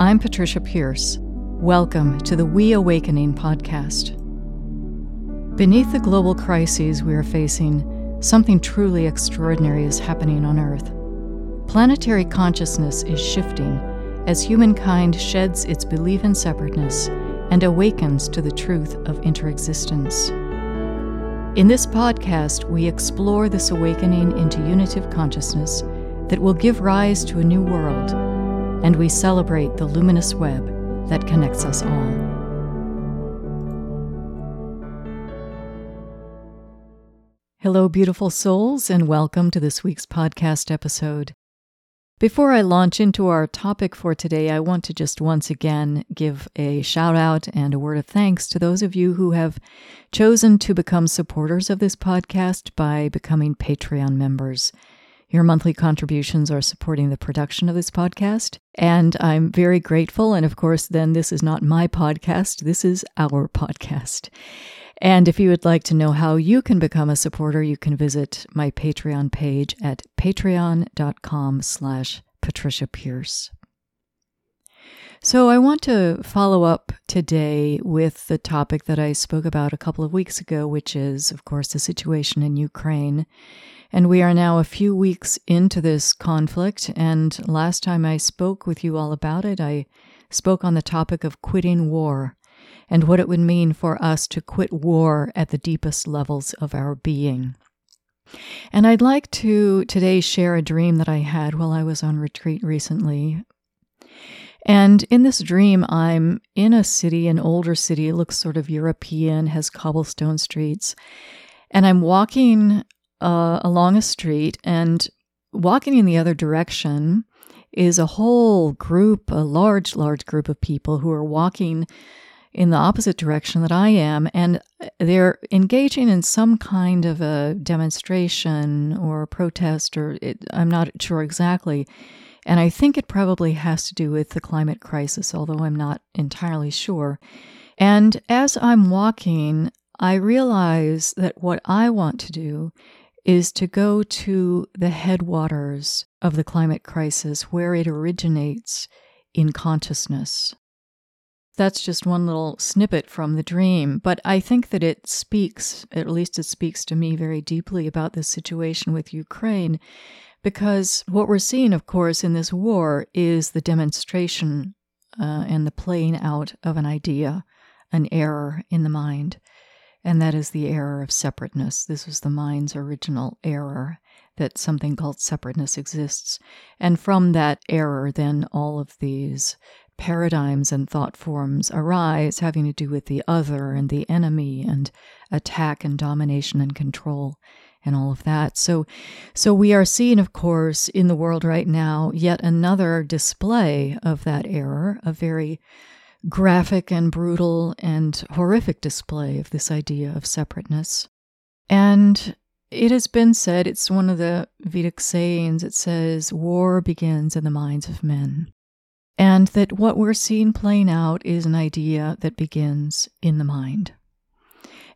I'm Patricia Pearce. Welcome to the WeAwakening podcast. Beneath the global crises we are facing, something truly extraordinary is happening on Earth. Planetary consciousness is shifting as humankind sheds its belief in separateness and awakens to the truth of interexistence. In this podcast, we explore this awakening into unitive consciousness that will give rise to a new world, and we celebrate the luminous web that connects us all. Hello, beautiful souls, and welcome to this week's podcast episode. Before I launch into our topic for today, I want to just once again give a shout out and a word of thanks to those of you who have chosen to become supporters of this podcast by becoming Patreon members. Your monthly contributions are supporting the production of this podcast, and I'm very grateful. And of course, then this is not my podcast, this is our podcast. And if you would like to know how you can become a supporter, you can visit my Patreon page at patreon.com slash Patricia Pearce. So I want to follow up today with the topic that I spoke about a couple of weeks ago, which is, of course, the situation in Ukraine and we are now a few weeks into this conflict. And last time I spoke with you all about it, I spoke on the topic of quitting war and what it would mean for us to quit war at the deepest levels of our being. And I'd like to today share a dream that I had while I was on retreat recently. And in this dream, I'm in a city, an older city, it looks sort of European, has cobblestone streets. And I'm walking uh, along a street, and walking in the other direction is a whole group, a large, large group of people who are walking in the opposite direction that I am, and they're engaging in some kind of a demonstration or a protest, or it, I'm not sure exactly. And I think it probably has to do with the climate crisis, although I'm not entirely sure. And as I'm walking, I realize that what I want to do is to go to the headwaters of the climate crisis where it originates in consciousness. That's just one little snippet from the dream, but I think that it speaks, at least it speaks to me very deeply about this situation with Ukraine, because what we're seeing, of course, in this war is the demonstration uh, and the playing out of an idea, an error in the mind and that is the error of separateness. This was the mind's original error that something called separateness exists. And from that error, then all of these paradigms and thought forms arise having to do with the other and the enemy and attack and domination and control and all of that. So so we are seeing of course in the world right now yet another display of that error, a very graphic and brutal and horrific display of this idea of separateness. And it has been said, it's one of the Vedic sayings, it says, war begins in the minds of men. And that what we're seeing playing out is an idea that begins in the mind.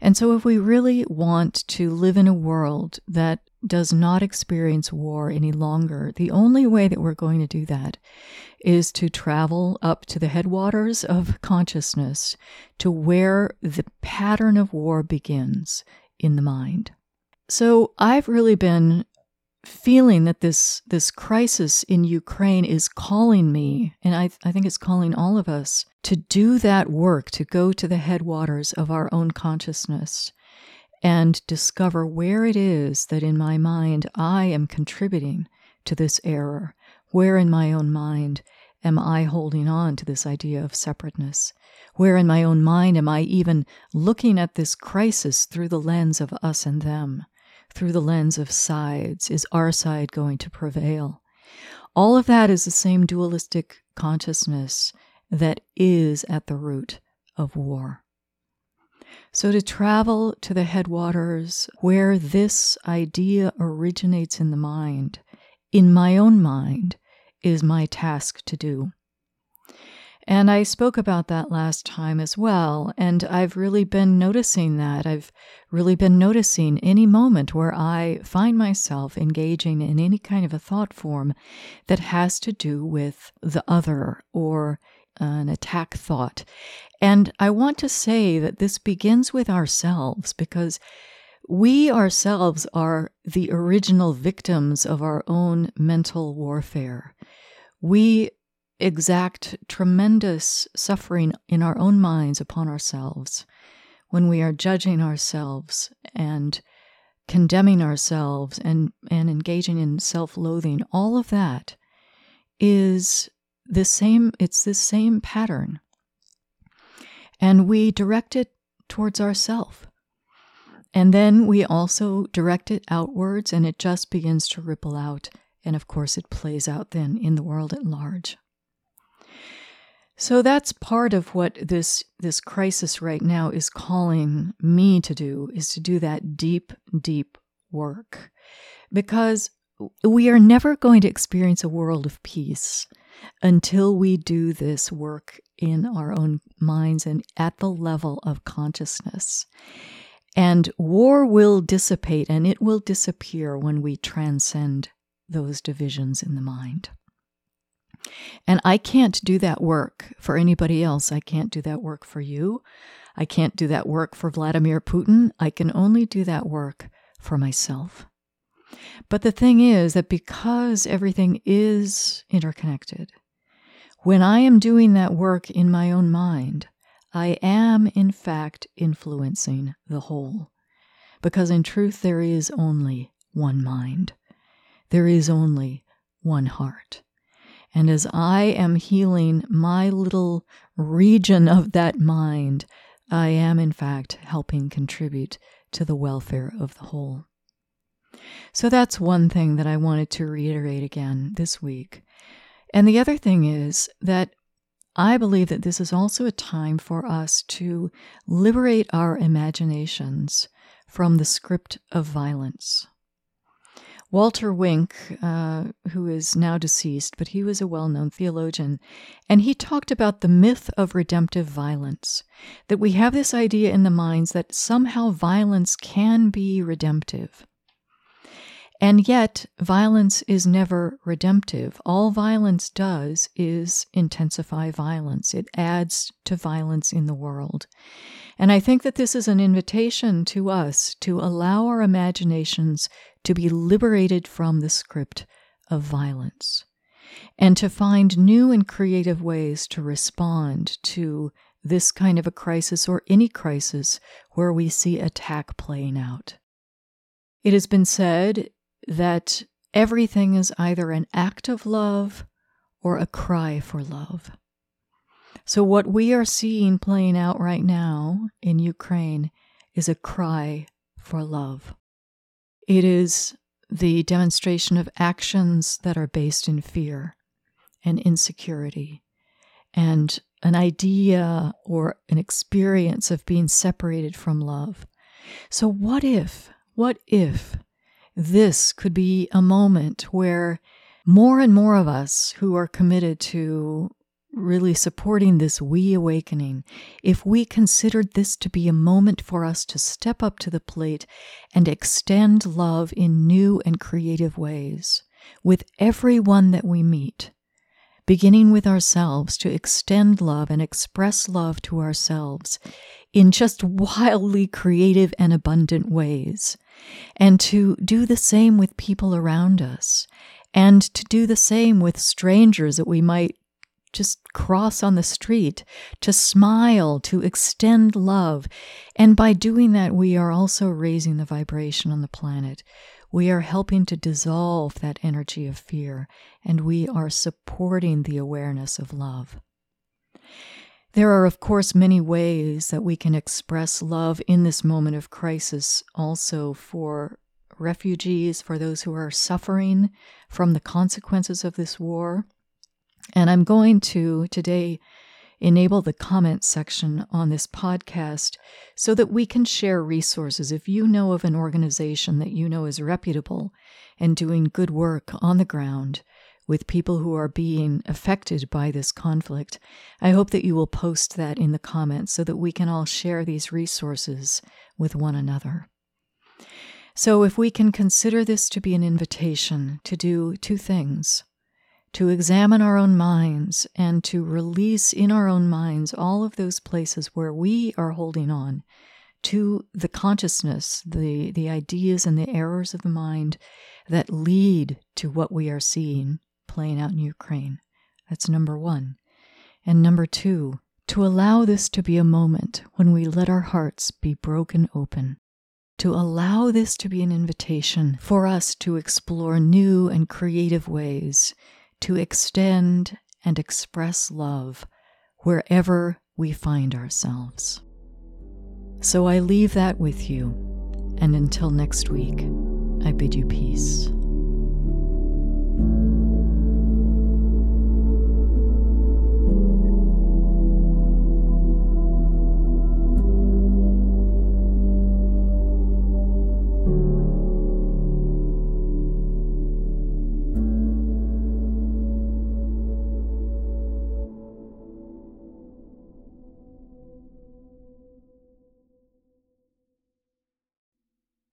And so, if we really want to live in a world that does not experience war any longer, the only way that we're going to do that is to travel up to the headwaters of consciousness to where the pattern of war begins in the mind. So I've really been feeling that this this crisis in Ukraine is calling me, and I, I think it's calling all of us to do that work, to go to the headwaters of our own consciousness and discover where it is that in my mind I am contributing to this error, where in my own mind am I holding on to this idea of separateness? Where in my own mind am I even looking at this crisis through the lens of us and them, through the lens of sides? Is our side going to prevail? All of that is the same dualistic consciousness that is at the root of war. So, to travel to the headwaters where this idea originates in the mind, in my own mind, is my task to do. And I spoke about that last time as well. And I've really been noticing that. I've really been noticing any moment where I find myself engaging in any kind of a thought form that has to do with the other or an attack thought. And I want to say that this begins with ourselves because we ourselves are the original victims of our own mental warfare. We exact tremendous suffering in our own minds upon ourselves when we are judging ourselves and condemning ourselves and, and engaging in self loathing. All of that is the same, it's the same pattern. And we direct it towards ourself. And then we also direct it outwards, and it just begins to ripple out. And of course, it plays out then in the world at large. So that's part of what this this crisis right now is calling me to do is to do that deep deep work. Because we are never going to experience a world of peace until we do this work in our own minds and at the level of consciousness. And war will dissipate and it will disappear when we transcend those divisions in the mind. And I can't do that work for anybody else. I can't do that work for you. I can't do that work for Vladimir Putin. I can only do that work for myself. But the thing is that because everything is interconnected, when I am doing that work in my own mind, I am in fact influencing the whole. Because in truth, there is only one mind, there is only one heart. And as I am healing my little region of that mind, I am in fact helping contribute to the welfare of the whole. So that's one thing that I wanted to reiterate again this week. And the other thing is that I believe that this is also a time for us to liberate our imaginations from the script of violence. Walter Wink, uh, who is now deceased, but he was a well known theologian, and he talked about the myth of redemptive violence. That we have this idea in the minds that somehow violence can be redemptive. And yet, violence is never redemptive. All violence does is intensify violence, it adds to violence in the world. And I think that this is an invitation to us to allow our imaginations to be liberated from the script of violence and to find new and creative ways to respond to this kind of a crisis or any crisis where we see attack playing out. It has been said that everything is either an act of love or a cry for love. So, what we are seeing playing out right now in Ukraine is a cry for love. It is the demonstration of actions that are based in fear and insecurity and an idea or an experience of being separated from love. So, what if, what if this could be a moment where more and more of us who are committed to really supporting this we awakening, if we considered this to be a moment for us to step up to the plate and extend love in new and creative ways with everyone that we meet, beginning with ourselves to extend love and express love to ourselves in just wildly creative and abundant ways, and to do the same with people around us, and to do the same with strangers that we might just cross on the street, to smile, to extend love. And by doing that, we are also raising the vibration on the planet. We are helping to dissolve that energy of fear, and we are supporting the awareness of love. There are, of course, many ways that we can express love in this moment of crisis, also for refugees, for those who are suffering from the consequences of this war. And I'm going to today enable the comment section on this podcast so that we can share resources. If you know of an organization that you know is reputable and doing good work on the ground, with people who are being affected by this conflict, I hope that you will post that in the comments so that we can all share these resources with one another. So, if we can consider this to be an invitation to do two things to examine our own minds and to release in our own minds all of those places where we are holding on to the consciousness, the, the ideas and the errors of the mind that lead to what we are seeing playing out in Ukraine. That's number one. And number two, to allow this to be a moment when we let our hearts be broken open, to allow this to be an invitation for us to explore new and creative ways to extend and express love wherever we find ourselves. So I leave that with you, and until next week, I bid you peace.